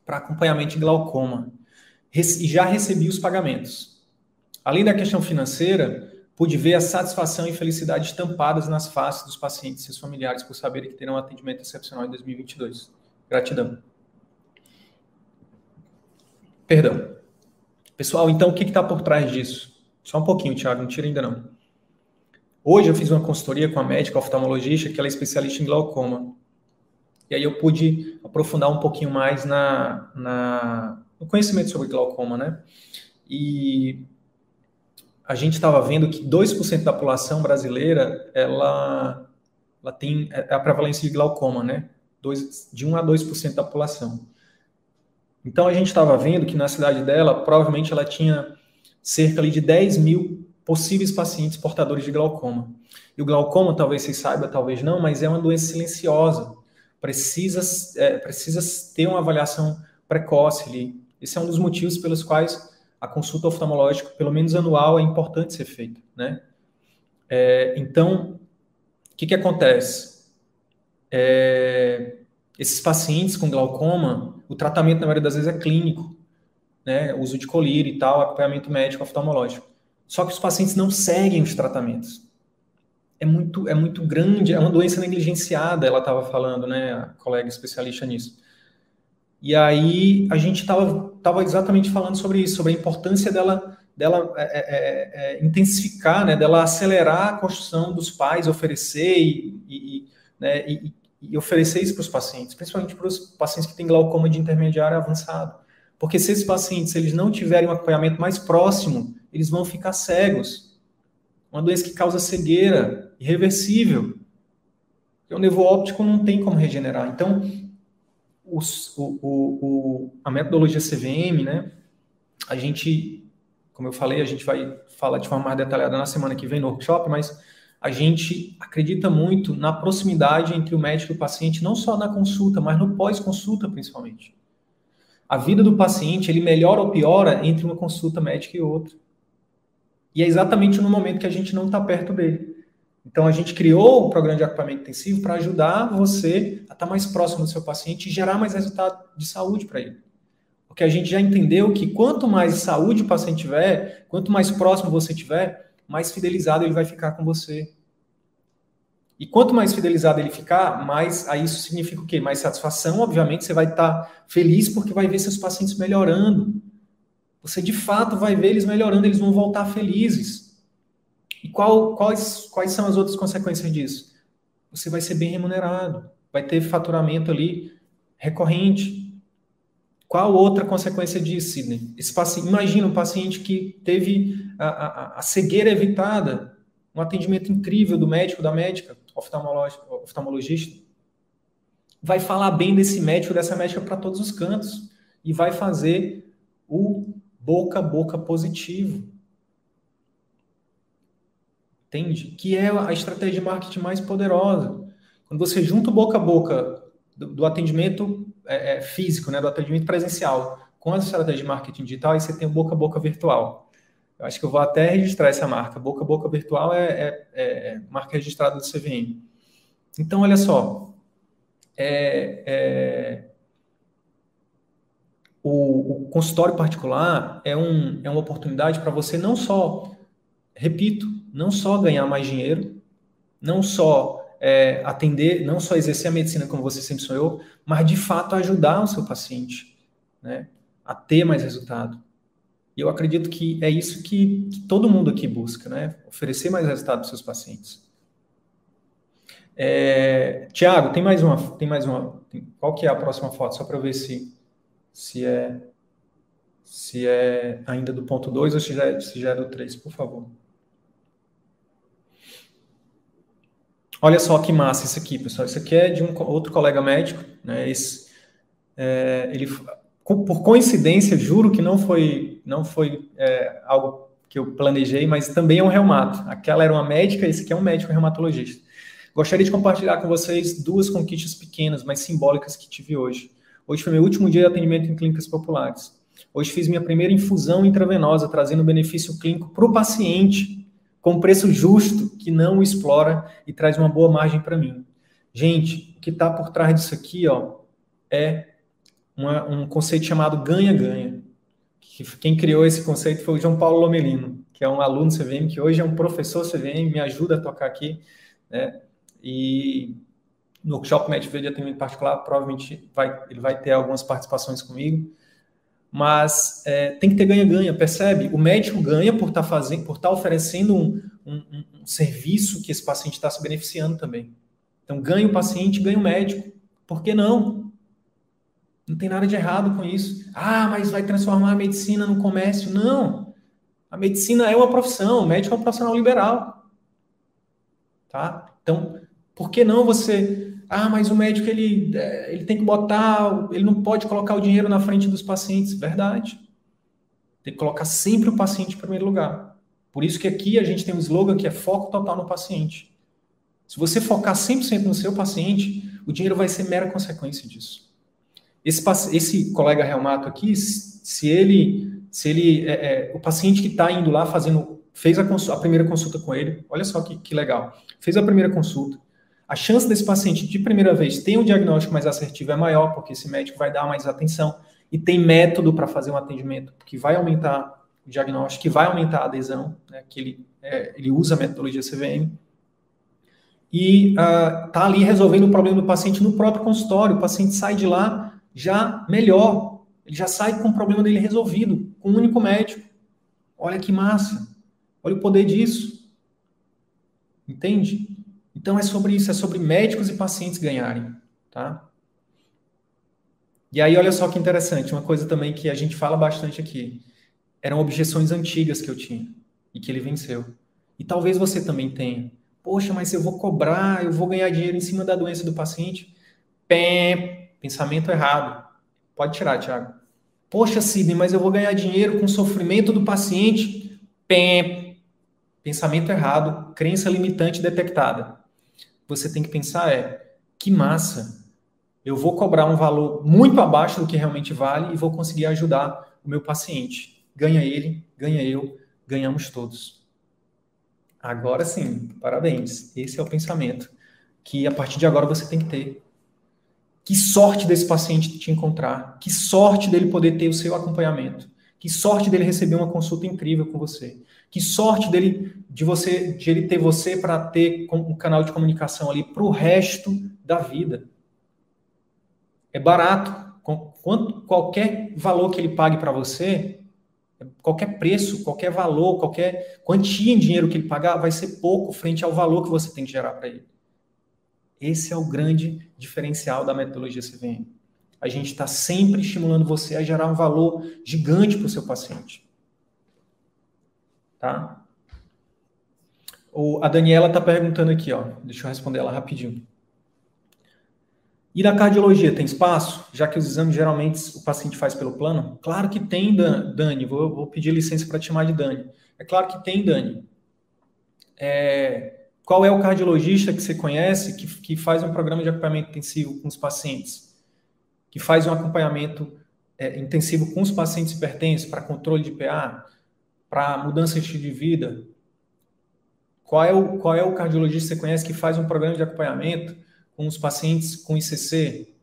para acompanhamento de glaucoma. E já recebi os pagamentos. Além da questão financeira, pude ver a satisfação e felicidade estampadas nas faces dos pacientes e seus familiares por saberem que terão um atendimento excepcional em 2022. Gratidão. Perdão. Pessoal, então o que está por trás disso? Só um pouquinho, Thiago, não tira ainda não. Hoje eu fiz uma consultoria com a médica oftalmologista, que ela é especialista em glaucoma. E aí eu pude aprofundar um pouquinho mais na, na no conhecimento sobre glaucoma, né? E a gente estava vendo que 2% da população brasileira, ela, ela tem é a prevalência de glaucoma, né? Dois, de 1 a 2% da população. Então a gente estava vendo que na cidade dela, provavelmente ela tinha cerca ali, de 10 mil possíveis pacientes portadores de glaucoma. E o glaucoma, talvez vocês saibam, talvez não, mas é uma doença silenciosa. Precisa, é, precisa ter uma avaliação precoce ali. Esse é um dos motivos pelos quais a consulta oftalmológica, pelo menos anual, é importante ser feita, né? É, então, o que, que acontece? É, esses pacientes com glaucoma, o tratamento, na maioria das vezes, é clínico, né? Uso de colírio e tal, acompanhamento médico oftalmológico. Só que os pacientes não seguem os tratamentos. É muito, é muito grande, é uma doença negligenciada, ela estava falando, né? A colega especialista nisso. E aí a gente estava tava exatamente falando sobre isso, sobre a importância dela, dela é, é, é, é intensificar, né? Dela acelerar a construção dos pais, oferecer e, e, né? e, e oferecer isso para os pacientes, principalmente para os pacientes que têm glaucoma de intermediário avançado. Porque se esses pacientes eles não tiverem um acompanhamento mais próximo, eles vão ficar cegos. Uma doença que causa cegueira irreversível. o nervo óptico não tem como regenerar. Então, o, o, a metodologia CVM, né? A gente, como eu falei, a gente vai falar de forma mais detalhada na semana que vem no workshop, mas a gente acredita muito na proximidade entre o médico e o paciente, não só na consulta, mas no pós-consulta, principalmente a vida do paciente ele melhora ou piora entre uma consulta médica e outra. E é exatamente no momento que a gente não está perto dele. Então a gente criou o programa de acompanhamento intensivo para ajudar você a estar mais próximo do seu paciente e gerar mais resultado de saúde para ele. Porque a gente já entendeu que quanto mais saúde o paciente tiver, quanto mais próximo você tiver, mais fidelizado ele vai ficar com você. E quanto mais fidelizado ele ficar, mais aí isso significa o quê? Mais satisfação, obviamente, você vai estar feliz porque vai ver seus pacientes melhorando. Você de fato vai ver eles melhorando, eles vão voltar felizes. E qual, quais, quais são as outras consequências disso? Você vai ser bem remunerado, vai ter faturamento ali recorrente. Qual outra consequência disso, Sidney? Esse paciente, imagina um paciente que teve a, a, a cegueira evitada, um atendimento incrível do médico, da médica, oftalmologista, vai falar bem desse médico, dessa médica para todos os cantos e vai fazer o boca a boca positivo. Entende? Que é a estratégia de marketing mais poderosa. Quando você junta o boca a boca do, do atendimento é, é, físico, né, do atendimento presencial, com a estratégia de marketing digital, aí você tem o boca a boca virtual. Eu acho que eu vou até registrar essa marca. Boca a Boca Virtual é, é, é marca registrada do CVM. Então, olha só. É, é, o, o, consultório particular é, um, é uma oportunidade para você não só, repito, não só ganhar mais dinheiro, não só é, atender, não só exercer a medicina como você sempre sonhou, mas de fato ajudar o seu paciente né, a ter mais resultado. E eu acredito que é isso que, que todo mundo aqui busca, né? Oferecer mais resultado para seus pacientes. É, Tiago, tem mais uma, tem mais uma. Tem, qual que é a próxima foto? Só para ver se, se é se é ainda do ponto 2 ou se já, é, se já é do 3, por favor. Olha só que massa isso aqui, pessoal. Isso aqui é de um outro colega médico, né? Esse, é, ele por coincidência, juro que não foi, não foi é, algo que eu planejei, mas também é um reumato. Aquela era uma médica, esse aqui é um médico reumatologista. Gostaria de compartilhar com vocês duas conquistas pequenas, mas simbólicas que tive hoje. Hoje foi meu último dia de atendimento em clínicas populares. Hoje fiz minha primeira infusão intravenosa, trazendo benefício clínico para o paciente. com preço justo, que não explora e traz uma boa margem para mim. Gente, o que está por trás disso aqui ó, é uma, um conceito chamado ganha-ganha. Quem criou esse conceito foi o João Paulo Lomelino, que é um aluno CVM, que hoje é um professor CVM, me ajuda a tocar aqui, né? E no workshop Medveio de atendimento particular, provavelmente vai, ele vai ter algumas participações comigo. Mas é, tem que ter ganha-ganha, percebe? O médico ganha por estar tá fazendo, por estar tá oferecendo um, um, um, serviço que esse paciente está se beneficiando também. Então ganha o paciente, ganha o médico. Por que não? Não tem nada de errado com isso. Ah, mas vai transformar a medicina no comércio? Não. A medicina é uma profissão, o médico é um profissional liberal. Tá? Então, por que não você ah, mas o médico ele, é, ele tem que botar, ele não pode colocar o dinheiro na frente dos pacientes. Verdade. Tem que colocar sempre o paciente em primeiro lugar. Por isso que aqui a gente tem um slogan que é foco total no paciente. Se você focar 100% no seu paciente, o dinheiro vai ser mera consequência disso. Esse, esse colega reumato aqui, se ele, se ele, é, é, o paciente que está indo lá fazendo, fez a, a, primeira consulta com ele, olha só que, que legal, fez a primeira consulta, a chance desse paciente de primeira vez ter um diagnóstico mais assertivo é maior, porque esse médico vai dar mais atenção e tem método para fazer um atendimento que vai aumentar diagnóstico, que vai aumentar a adesão, né, que ele, é, ele usa a metodologia CVM. E uh, ali resolvendo o problema do paciente no próprio consultório. O paciente sai de lá já melhor, ele já sai com o problema dele resolvido, com um único médico. Olha que massa, olha o poder disso. Entende? Então é sobre isso, é sobre médicos e pacientes ganharem, tá? E aí olha só que interessante, uma coisa também que a gente fala bastante aqui, eram objeções antigas que eu tinha e que ele venceu. E talvez você também tenha. Poxa, mas eu vou cobrar, eu vou ganhar dinheiro em cima da doença do paciente? Pé, pensamento errado. Pode tirar, Thiago. Poxa, Sidney, mas eu vou ganhar dinheiro com o sofrimento do paciente? Pé, pensamento errado, crença limitante detectada você tem que pensar é: que massa, eu vou cobrar um valor muito abaixo do que realmente vale e vou conseguir ajudar o meu paciente. Ganha ele, ganha eu, ganhamos todos. Agora sim, parabéns. Esse é o pensamento que a partir de agora você tem que ter. Que sorte desse paciente te encontrar, que sorte dele poder ter o seu acompanhamento, que sorte dele receber uma consulta incrível com você. Que sorte dele, de você, de ele ter você para ter um canal de comunicação ali para o resto da vida. É barato. Quanto, qualquer valor que ele pague para você, qualquer preço, qualquer valor, qualquer quantia em dinheiro que ele pagar, vai ser pouco frente ao valor que você tem que gerar para ele. Esse é o grande diferencial da metodologia CVM. A gente está sempre estimulando você a gerar um valor gigante para o seu paciente tá? O, a Daniela está perguntando aqui, ó. Deixa eu responder ela rapidinho. E na cardiologia tem espaço? Já que os exames geralmente o paciente faz pelo plano? Claro que tem, Dani. Vou, vou pedir licença para te chamar de Dani. É claro que tem, Dani. É, qual é o cardiologista que você conhece que, que faz um programa de acompanhamento intensivo com os pacientes? Que faz um acompanhamento é, intensivo com os pacientes hipertensos para controle de PA? para mudança de estilo de vida? Qual é, o, qual é o cardiologista que você conhece que faz um programa de acompanhamento com os pacientes com ICC?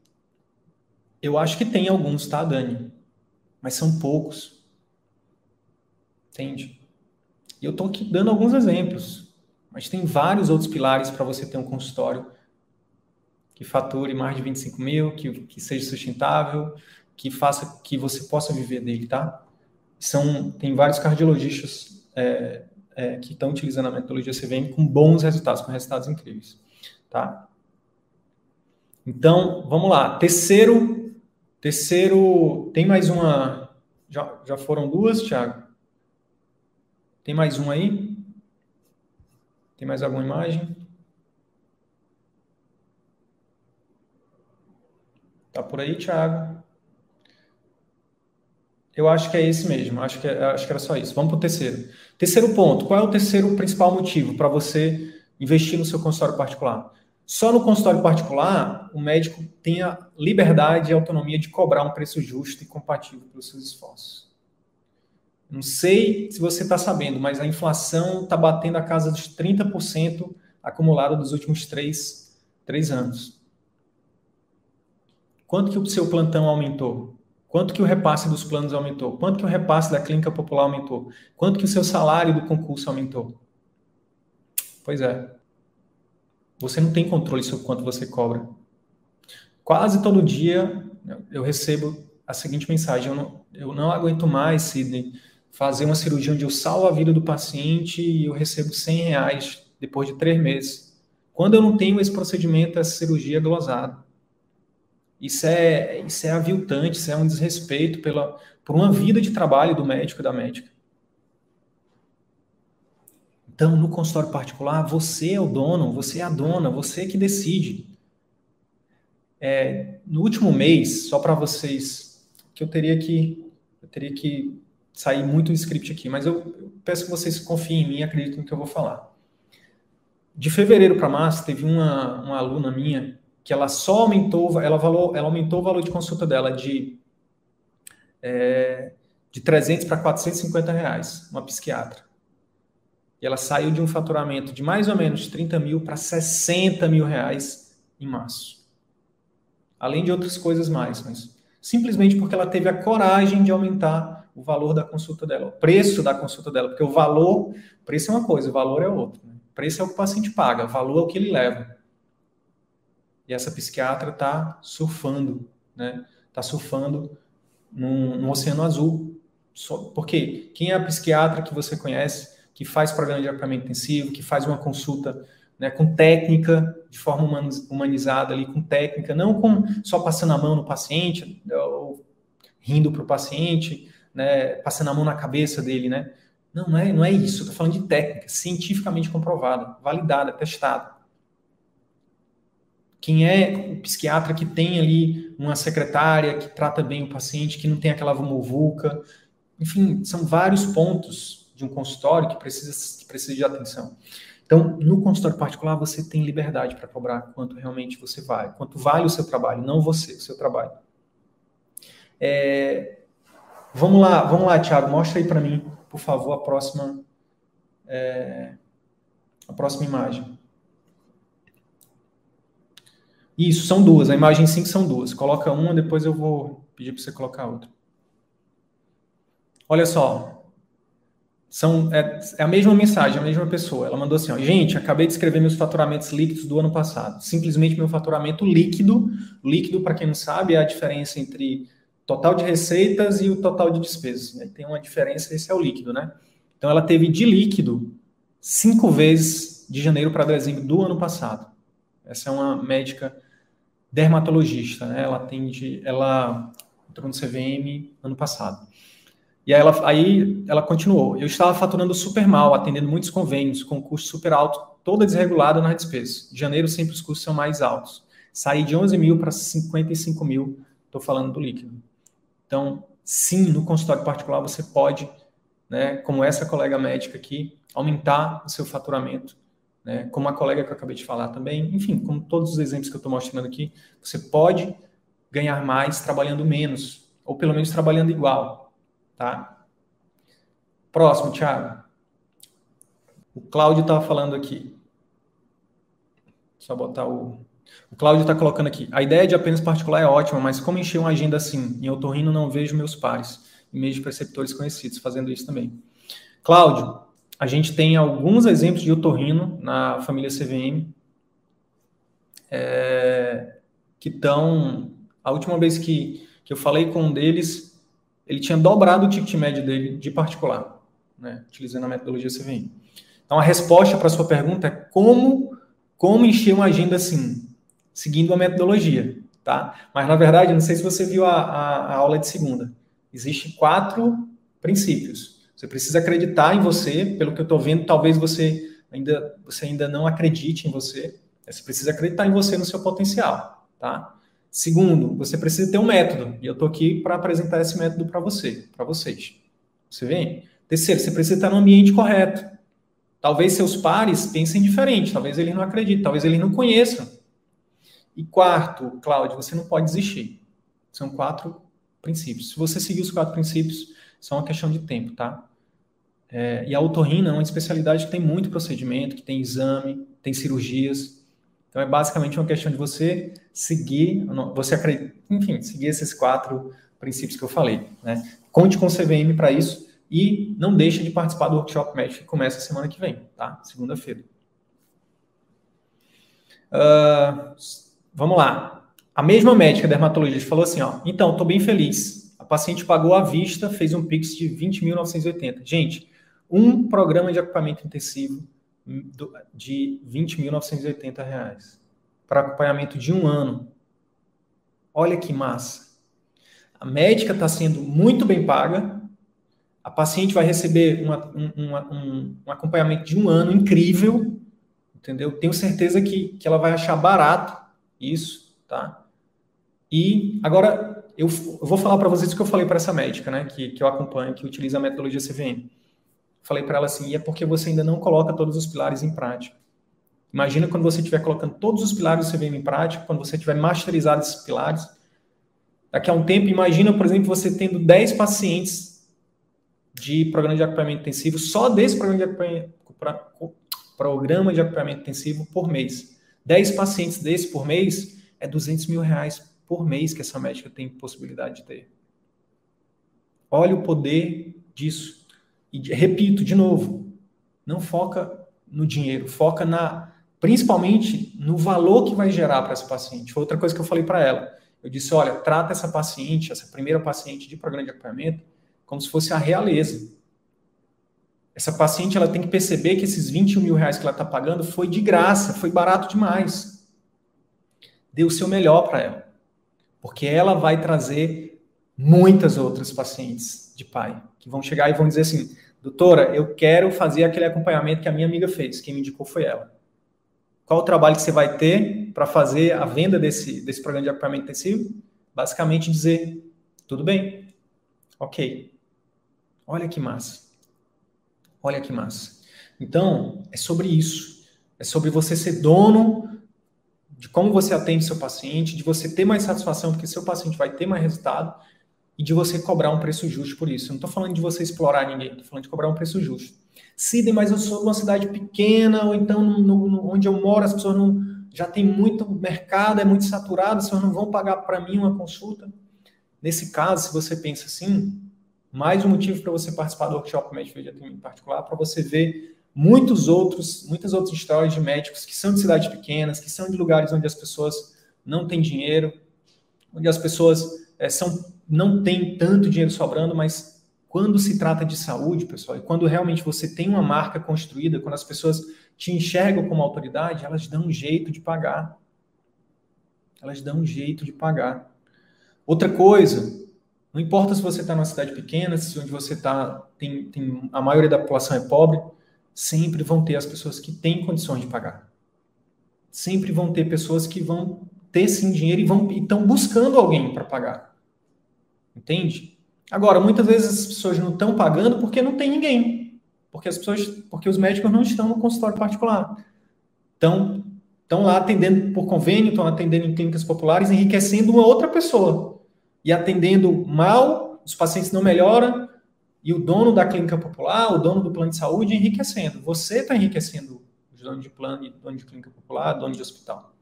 Eu acho que tem alguns, tá, Dani? Mas são poucos. Entende? E eu estou aqui dando alguns exemplos. Mas tem vários outros pilares para você ter um consultório que fature mais de 25 mil, que, que seja sustentável, que faça que você possa viver dele, tá? são, tem vários cardiologistas é, é, que estão utilizando a metodologia CVM com bons resultados, com resultados incríveis. Tá? Então, vamos lá. Terceiro, terceiro, tem mais uma. Já, já foram duas, Thiago? Tem mais um aí? Tem mais alguma imagem? Tá por aí, Thiago? Eu acho que é esse mesmo. Acho que, é, acho que era só isso. Vamos para o terceiro. Terceiro ponto. Qual é o terceiro principal motivo para você investir no seu consultório particular? Só no consultório particular, o médico tem a liberdade e autonomia de cobrar um preço justo e compatível pelos seus esforços. Não sei se você está sabendo, mas a inflação está batendo a casa dos 30% acumulado dos últimos três, três anos. Quanto que o seu plantão aumentou? Quanto que o repasse dos planos aumentou? Quanto que o repasse da clínica popular aumentou? Quanto que o seu salário do concurso aumentou? Pois é. Você não tem controle sobre quanto você cobra. Quase todo dia eu recebo a seguinte mensagem: eu não, eu não aguento mais, Sidney, fazer uma cirurgia onde eu salvo a vida do paciente e eu recebo 100 reais depois de três meses. Quando eu não tenho esse procedimento, essa cirurgia é glosada. Isso é, isso é aviltante, isso é um desrespeito pela, por uma vida de trabalho do médico e da médica. Então, no consultório particular, você é o dono, você é a dona, você é que decide. É, no último mês, só para vocês, que eu teria que eu teria que sair muito do script aqui, mas eu, eu peço que vocês confiem em mim e acreditem no que eu vou falar. De fevereiro para março, teve uma, uma aluna minha que ela só aumentou, ela, valor, ela aumentou o valor de consulta dela de, é, de 300 para 450 reais, uma psiquiatra. E ela saiu de um faturamento de mais ou menos 30 mil para 60 mil reais em março. Além de outras coisas mais, mas simplesmente porque ela teve a coragem de aumentar o valor da consulta dela, o preço da consulta dela, porque o valor, preço é uma coisa, o valor é outra. Né? Preço é o que o paciente paga, valor é o que ele leva. E essa psiquiatra está surfando, né? Está surfando num, num, oceano azul. Por quê? Quem é a psiquiatra que você conhece, que faz programa de acompanhamento intensivo, que faz uma consulta né, com técnica, de forma humanizada ali, com técnica, não com só passando a mão no paciente, ou rindo para o paciente, né, passando a mão na cabeça dele, né? Não, não é, não é isso. Estou falando de técnica, cientificamente comprovada, validada, testada. Quem é o psiquiatra que tem ali uma secretária que trata bem o paciente, que não tem aquela muvuca. Enfim, são vários pontos de um consultório que precisa, que precisa de atenção. Então, no consultório particular, você tem liberdade para cobrar quanto realmente você vai, quanto vale o seu trabalho, não você, o seu trabalho. É, vamos lá, vamos lá, Thiago, mostra aí para mim, por favor, a próxima, é, a próxima imagem. Isso, são duas. A imagem 5 são duas. Coloca uma, depois eu vou pedir para você colocar outra. Olha só. São, é, é, a mesma mensagem, a mesma pessoa. Ela mandou assim: ó, gente, acabei de escrever meus faturamentos líquidos do ano passado. Simplesmente meu faturamento líquido. Líquido, para quem não sabe, é a diferença entre total de receitas e o total de despesas. Tem uma diferença, esse é o líquido, né? Então ela teve de líquido cinco vezes de janeiro para dezembro do ano passado. Essa é uma médica dermatologista, né? Ela atende, ela entrou no CVM ano passado. E aí ela, aí ela continuou. Eu estava faturando super mal, atendendo muitos convênios, com custo super alto, toda desregulada na despesa. De janeiro sempre os custos são mais altos. Saí de 11 mil para 55 mil, estou falando do líquido. Então, sim, no consultório particular você pode, né, como essa colega médica aqui, aumentar o seu faturamento né? Como a colega que eu acabei de falar também, enfim, como todos os exemplos que eu estou mostrando aqui, você pode ganhar mais trabalhando menos, ou pelo menos trabalhando igual, tá? Próximo, Thiago. O Cláudio estava falando aqui. Só botar o. O Cláudio está colocando aqui. A ideia de apenas particular é ótima, mas como encher uma agenda assim? Em otorrino não vejo meus pares, e de preceptores conhecidos fazendo isso também. Cláudio, a gente tem alguns exemplos de otorrino na família CVM é, que estão. A última vez que, que eu falei com um deles, ele tinha dobrado o ticket médio dele de particular, né, utilizando a metodologia CVM. Então, a resposta para a sua pergunta é como, como encher uma agenda assim, seguindo a metodologia. Tá? Mas, na verdade, não sei se você viu a, a, a aula de segunda. Existem quatro princípios. Você precisa acreditar em você, pelo que eu estou vendo, talvez você ainda, você ainda não acredite em você. Você precisa acreditar em você, no seu potencial, tá? Segundo, você precisa ter um método, e eu estou aqui para apresentar esse método para você, para vocês. Você vem? Terceiro, você precisa estar no ambiente correto. Talvez seus pares pensem diferente, talvez eles não acreditem, talvez eles não conheçam. E quarto, Cláudio, você não pode desistir. São quatro princípios. Se você seguir os quatro princípios, Só uma questão de tempo, tá? É, e a otorrina é uma especialidade que tem muito procedimento, que tem exame, tem cirurgias. Então é basicamente uma questão de você seguir, você acredita, enfim, seguir esses quatro princípios que eu falei. Né? Conte com o CVM para isso e não deixe de participar do workshop médico que começa semana que vem, tá? Segunda-feira. Uh, vamos lá. A mesma médica dermatologista falou assim, ó, então, estou bem feliz. A paciente pagou à vista, fez um Pix de 20.980. Gente, um programa de equipamento intensivo de 20.980 reais para acompanhamento de um ano. Olha que massa. A médica está sendo muito bem paga, a paciente vai receber uma, um, um, um, acompanhamento de um ano incrível, entendeu? Tenho certeza que, que ela vai achar barato isso, tá? E agora eu, eu vou falar para vocês o que eu falei para essa médica, né? Que, que eu acompanho, que utiliza a metodologia CVM. Falei para ela assim, e é porque você ainda não coloca todos os pilares em prática. Imagina quando você estiver colocando todos os pilares do CVM em prática, quando você tiver masterizado esses pilares. Daqui a um tempo, imagina, por exemplo, você tendo 10 pacientes de programa de acompanhamento intensivo, só desse programa de acompanhamento, programa de acompanhamento intensivo por mês. 10 pacientes desse por mês é 200 mil reais por mês que essa médica tem possibilidade de ter. Olha o poder disso. E repito de novo, não foca no dinheiro, foca na principalmente no valor que vai gerar para essa paciente. Outra coisa que eu falei para ela. Eu disse, olha, trata essa paciente, essa primeira paciente de programa de acompanhamento, como se fosse a realeza. Essa paciente ela tem que perceber que esses 21 mil reais que ela está pagando foi de graça, foi barato demais. Dê o seu melhor para ela. Porque ela vai trazer muitas outras pacientes de pai que vão chegar e vão dizer assim: doutora, eu quero fazer aquele acompanhamento que a minha amiga fez, quem me indicou foi ela. Qual o trabalho que você vai ter para fazer a venda desse, desse programa de acompanhamento intensivo? Basicamente dizer: tudo bem, ok. Olha que massa. Olha que massa. Então, é sobre isso. É sobre você ser dono de como você atende seu paciente, de você ter mais satisfação, porque seu paciente vai ter mais resultado e de você cobrar um preço justo por isso. Eu não estou falando de você explorar ninguém, estou falando de cobrar um preço justo. Sidney, mas eu sou de uma cidade pequena, ou então no, no, onde eu moro as pessoas não já tem muito mercado, é muito saturado, as pessoas não vão pagar para mim uma consulta. Nesse caso, se você pensa assim, mais um motivo para você participar do workshop médico de atendimento particular, para você ver muitos outros, muitas outras histórias de médicos que são de cidades pequenas, que são de lugares onde as pessoas não têm dinheiro, onde as pessoas é, são não tem tanto dinheiro sobrando, mas quando se trata de saúde, pessoal, e quando realmente você tem uma marca construída, quando as pessoas te enxergam como autoridade, elas dão um jeito de pagar. Elas dão um jeito de pagar. Outra coisa, não importa se você está numa cidade pequena, se onde você está tem, tem a maioria da população é pobre, sempre vão ter as pessoas que têm condições de pagar. Sempre vão ter pessoas que vão ter sim dinheiro e vão estão buscando alguém para pagar. Entende? Agora, muitas vezes as pessoas não estão pagando porque não tem ninguém. Porque as pessoas, porque os médicos não estão no consultório particular. Estão, estão lá atendendo por convênio, estão atendendo em clínicas populares, enriquecendo uma outra pessoa. E atendendo mal, os pacientes não melhoram, e o dono da clínica popular, o dono do plano de saúde, enriquecendo. Você está enriquecendo os donos de plano, dono de clínica popular, dono de hospital.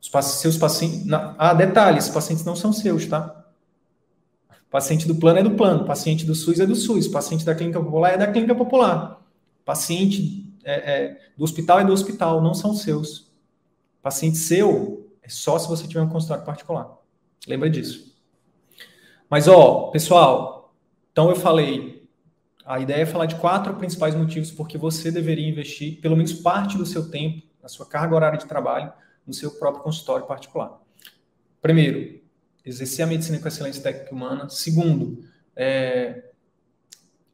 Os seus pacientes. Ah, detalhe, esses pacientes não são seus, tá? Paciente do plano é do plano, paciente do SUS é do SUS, paciente da clínica popular é da clínica popular. Paciente é, é, do hospital é do hospital, não são seus. Paciente seu é só se você tiver um consultório particular. Lembra disso. Mas, ó, pessoal, então eu falei, a ideia é falar de quatro principais motivos porque você deveria investir pelo menos parte do seu tempo, na sua carga horária de trabalho, no seu próprio consultório particular. Primeiro, exercer a medicina com excelência técnica humana. Segundo, é,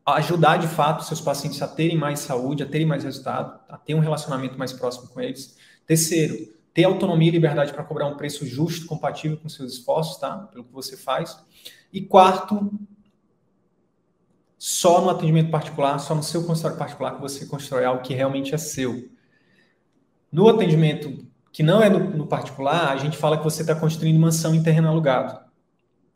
ajudar de fato seus pacientes a terem mais saúde, a terem mais resultado, a ter um relacionamento mais próximo com eles. Terceiro, ter autonomia e liberdade para cobrar um preço justo, compatível com seus esforços, tá? Pelo que você faz. E quarto, só no atendimento particular, só no seu consultório particular que você constrói algo que realmente é seu. No atendimento que não é no, no particular, a gente fala que você está construindo mansão em terreno alugado.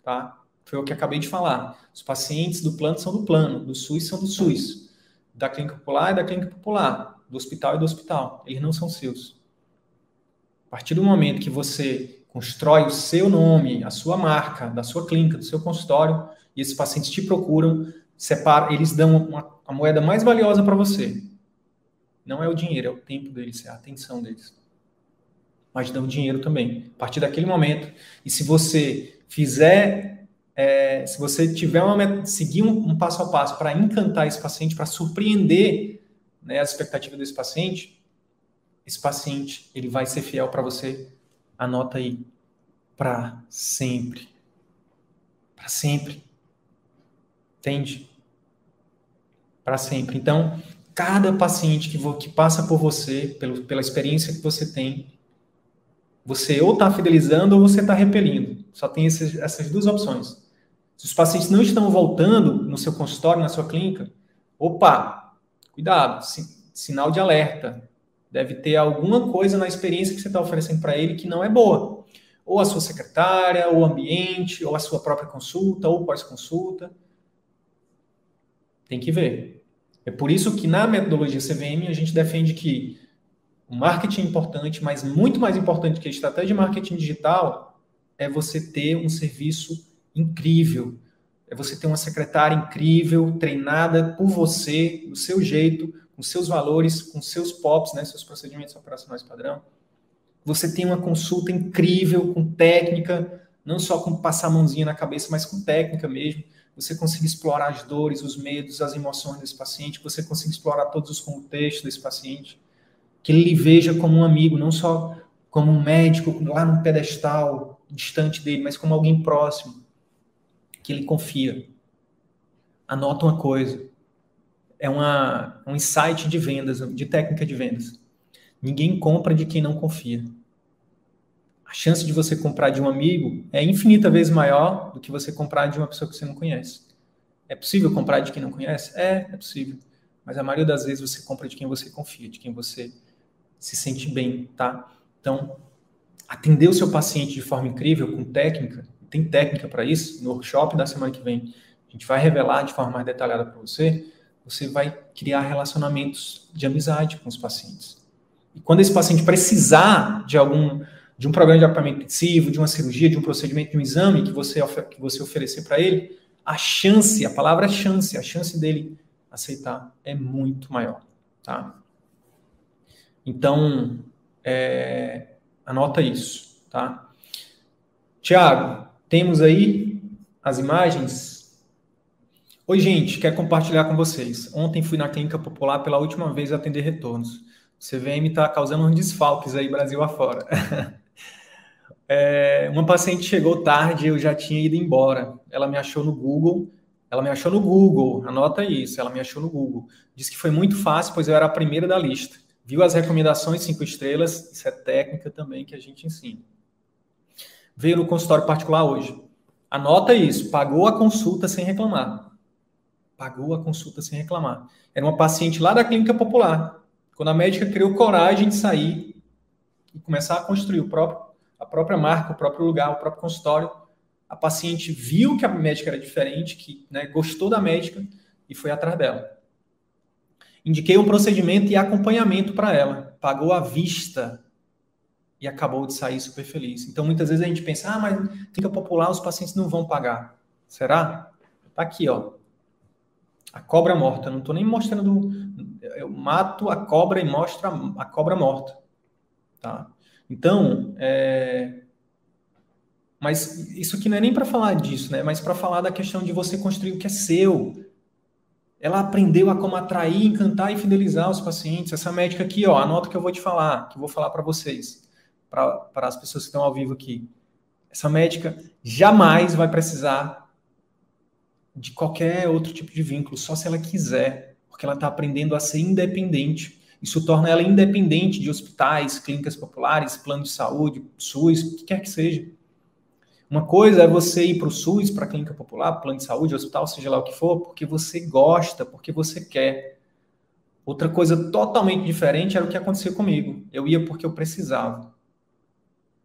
Tá? Foi o que acabei de falar. Os pacientes do plano são do plano, do SUS são do SUS, da clínica popular é da clínica popular, do hospital é do hospital. Eles não são seus. A partir do momento que você constrói o seu nome, a sua marca, da sua clínica, do seu consultório, e esses pacientes te procuram, separa, eles dão uma, a moeda mais valiosa para você. Não é o dinheiro, é o tempo deles, é a atenção deles. Mas dão dinheiro também. A partir daquele momento, e se você fizer, é, se você tiver uma seguir um, um passo a passo para encantar esse paciente, para surpreender né, as expectativas desse paciente, esse paciente ele vai ser fiel para você. Anota aí. Para sempre. Para sempre. Entende? Para sempre. Então, cada paciente que, que passa por você, pelo, pela experiência que você tem, você ou está fidelizando ou você está repelindo. Só tem esses, essas duas opções. Se os pacientes não estão voltando no seu consultório, na sua clínica, opa, cuidado, sinal de alerta. Deve ter alguma coisa na experiência que você está oferecendo para ele que não é boa. Ou a sua secretária, ou o ambiente, ou a sua própria consulta, ou pós-consulta. Tem que ver. É por isso que na metodologia CVM a gente defende que o marketing é importante, mas muito mais importante que a estratégia de marketing digital é você ter um serviço incrível. É você ter uma secretária incrível, treinada por você, do seu jeito, com seus valores, com seus POPs, né, seus procedimentos operacionais padrão. Você tem uma consulta incrível, com técnica, não só com passar a mãozinha na cabeça, mas com técnica mesmo. Você consegue explorar as dores, os medos, as emoções desse paciente, você consegue explorar todos os contextos desse paciente, que ele lhe veja como um amigo, não só como um médico lá no pedestal, distante dele, mas como alguém próximo, que ele confia. Anota uma coisa, é uma, um insight de vendas, de técnica de vendas. Ninguém compra de quem não confia. A chance de você comprar de um amigo é infinita vezes maior do que você comprar de uma pessoa que você não conhece. É possível comprar de quem não conhece? É, é possível. Mas a maioria das vezes você compra de quem você confia, de quem você se sente bem, tá? Então, atender o seu paciente de forma incrível, com técnica, tem técnica para isso, no workshop da semana que vem, a gente vai revelar de forma mais detalhada para você você vai criar relacionamentos de amizade com os pacientes. E quando esse paciente precisar de algum de um programa de acompanhamento intensivo, de uma cirurgia, de um procedimento, de um exame que você que você oferecer para ele, a chance, a palavra chance, a chance dele aceitar é muito maior, tá? Então, é, anota isso, tá? Tiago, temos aí as imagens Oi, gente, quero compartilhar com vocês. Ontem fui na clínica popular pela última vez atender retornos. O CVM está causando uns desfalques aí Brasil afora. é, uma paciente chegou tarde, eu já tinha ido embora. Ela me achou no Google. Ela me achou no Google, anota isso, ela me achou no Google. Disse que foi muito fácil, pois eu era a primeira da lista. Viu as recomendações cinco estrelas, isso é técnica também que a gente ensina. Veio no consultório particular hoje. Anota isso, pagou a consulta sem reclamar pagou a consulta sem reclamar. Era uma paciente lá da clínica popular. Quando a médica criou coragem de sair e começar a construir o próprio, a própria marca, o próprio lugar, o próprio consultório, a paciente viu que a médica era diferente, que né, gostou da médica e foi atrás dela. Indiquei um procedimento e acompanhamento para ela. Pagou à vista e acabou de sair super feliz. Então, muitas vezes a gente pensa, ah, mas clínica popular, os pacientes não vão pagar. Será? Tá aqui, ó. A cobra morta. Não estou nem mostrando. Eu mato a cobra e mostro a, cobra morta. Tá? Então, é... mas isso aqui não é nem para falar disso, né? Mas para falar da questão de você construir o que é seu. Ela aprendeu a como atrair, encantar e fidelizar os pacientes. Essa médica aqui, ó, anota que eu vou te falar, que eu vou falar para vocês, para as pessoas que estão ao vivo aqui. Essa médica jamais vai precisar de qualquer outro tipo de vínculo, só se ela quiser, porque ela está aprendendo a ser independente. Isso torna ela independente de hospitais, clínicas populares, plano de saúde, SUS, o que quer que seja. Uma coisa é você ir para o SUS, para a clínica popular, plano de saúde, hospital, seja lá o que for, porque você gosta, porque você quer. Outra coisa totalmente diferente era o que aconteceu comigo. Eu ia porque eu precisava.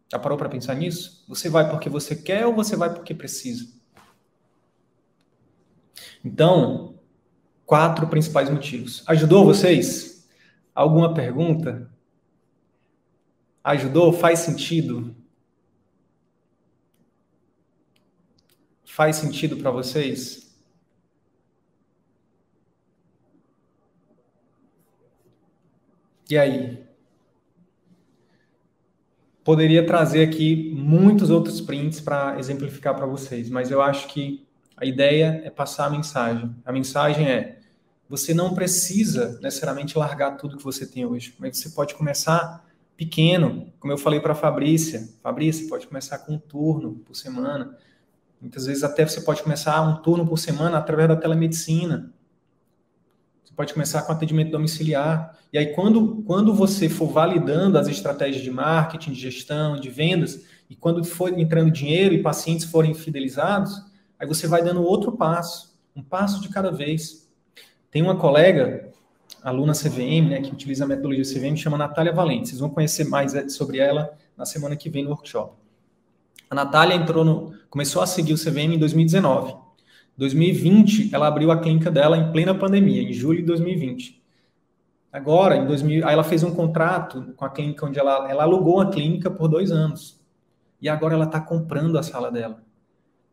Já parou para pensar nisso? Você vai porque você quer ou você vai porque precisa? Então, quatro principais motivos. Ajudou vocês? Alguma pergunta? Ajudou? Faz sentido? Faz sentido para vocês? E aí? Poderia trazer aqui muitos outros prints para exemplificar para vocês, mas eu acho que a ideia é passar a mensagem. A mensagem é: você não precisa necessariamente largar tudo que você tem hoje, mas você pode começar pequeno, como eu falei para a Fabrícia. Fabrícia, pode começar com um turno por semana. Muitas vezes até você pode começar um turno por semana através da telemedicina. Você pode começar com atendimento domiciliar. E aí, quando, quando você for validando as estratégias de marketing, de gestão, de vendas, e quando for entrando dinheiro e pacientes forem fidelizados, Aí você vai dando outro passo, um passo de cada vez. Tem uma colega, aluna CVM, né, que utiliza a metodologia CVM, chama Natália Valente. Vocês vão conhecer mais sobre ela na semana que vem no workshop. A Natália entrou no, começou a seguir o CVM em 2019. 2020, ela abriu a clínica dela em plena pandemia, em julho de 2020. Agora, em 2000, aí ela fez um contrato com a clínica onde ela, ela alugou a clínica por dois anos. E agora ela está comprando a sala dela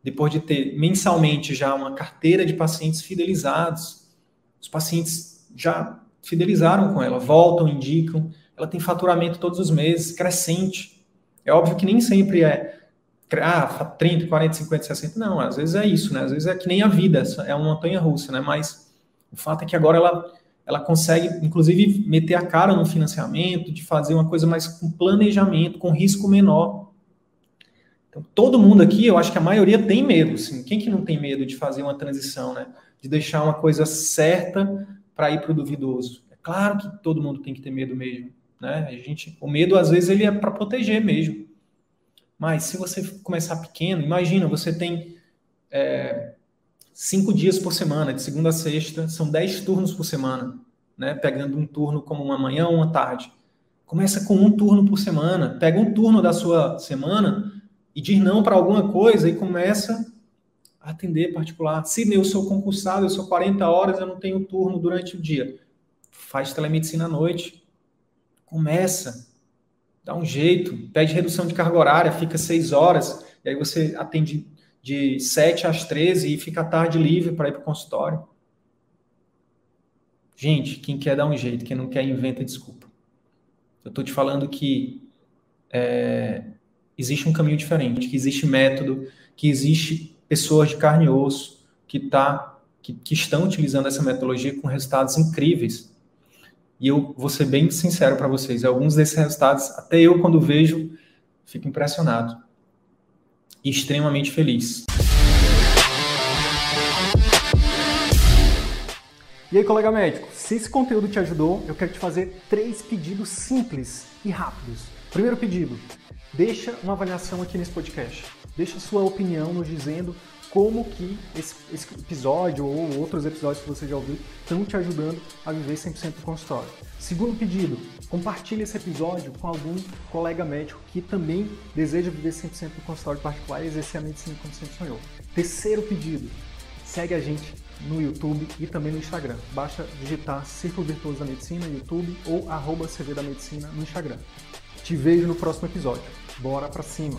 depois de ter mensalmente já uma carteira de pacientes fidelizados, os pacientes já fidelizaram com ela, voltam, indicam, ela tem faturamento todos os meses, crescente. É óbvio que nem sempre é ah, 30, 40, 50, 60, não, às vezes é isso, né? Às vezes é que nem a vida, é uma montanha russa, né? Mas o fato é que agora ela, ela consegue, inclusive, meter a cara no financiamento, de fazer uma coisa mais com planejamento, com risco menor. Então, todo mundo aqui, eu acho que a maioria tem medo. Assim. Quem que não tem medo de fazer uma transição, né? De deixar uma coisa certa para ir para o duvidoso? É claro que todo mundo tem que ter medo mesmo. Né? A gente, o medo, às vezes, ele é para proteger mesmo. Mas se você começar pequeno, imagina, você tem é, cinco dias por semana, de segunda a sexta, são dez turnos por semana, né? Pegando um turno como uma manhã ou uma tarde. Começa com um turno por semana. Pega um turno da sua semana e diz não para alguma coisa e começa a atender particular. Se eu sou concursado, eu sou 40 horas, eu não tenho turno durante o dia. Faz telemedicina à noite. Começa. Dá um jeito. Pede redução de carga horária, fica 6 horas. E aí você atende de 7 às 13 e fica a tarde livre para ir para o consultório. Gente, quem quer dar um jeito, quem não quer inventa desculpa. Eu estou te falando que é, existe um caminho diferente, que existe método, que existe pessoas de carne e osso que, tá, que, que estão utilizando essa metodologia com resultados incríveis. E eu vou ser bem sincero para vocês, alguns desses resultados, até eu quando vejo, fico impressionado e extremamente feliz. E aí, colega médico, se esse conteúdo te ajudou, eu quero te fazer três pedidos simples e rápidos. Primeiro pedido, deixa uma avaliação aqui nesse podcast. Deixa sua opinião nos dizendo como que esse, esse, episódio ou outros episódios que você já ouviu estão te ajudando a viver 100% do consultório. Segundo pedido, compartilhe esse episódio com algum colega médico que também deseja viver 100% do consultório particular e exercer a medicina como sempre sonhou. Terceiro pedido, segue a gente no YouTube e também no Instagram. Basta digitar Círculo Virtuoso da Medicina no YouTube ou arroba CV da Medicina no Instagram. Te vejo no próximo episódio. Bora pra cima!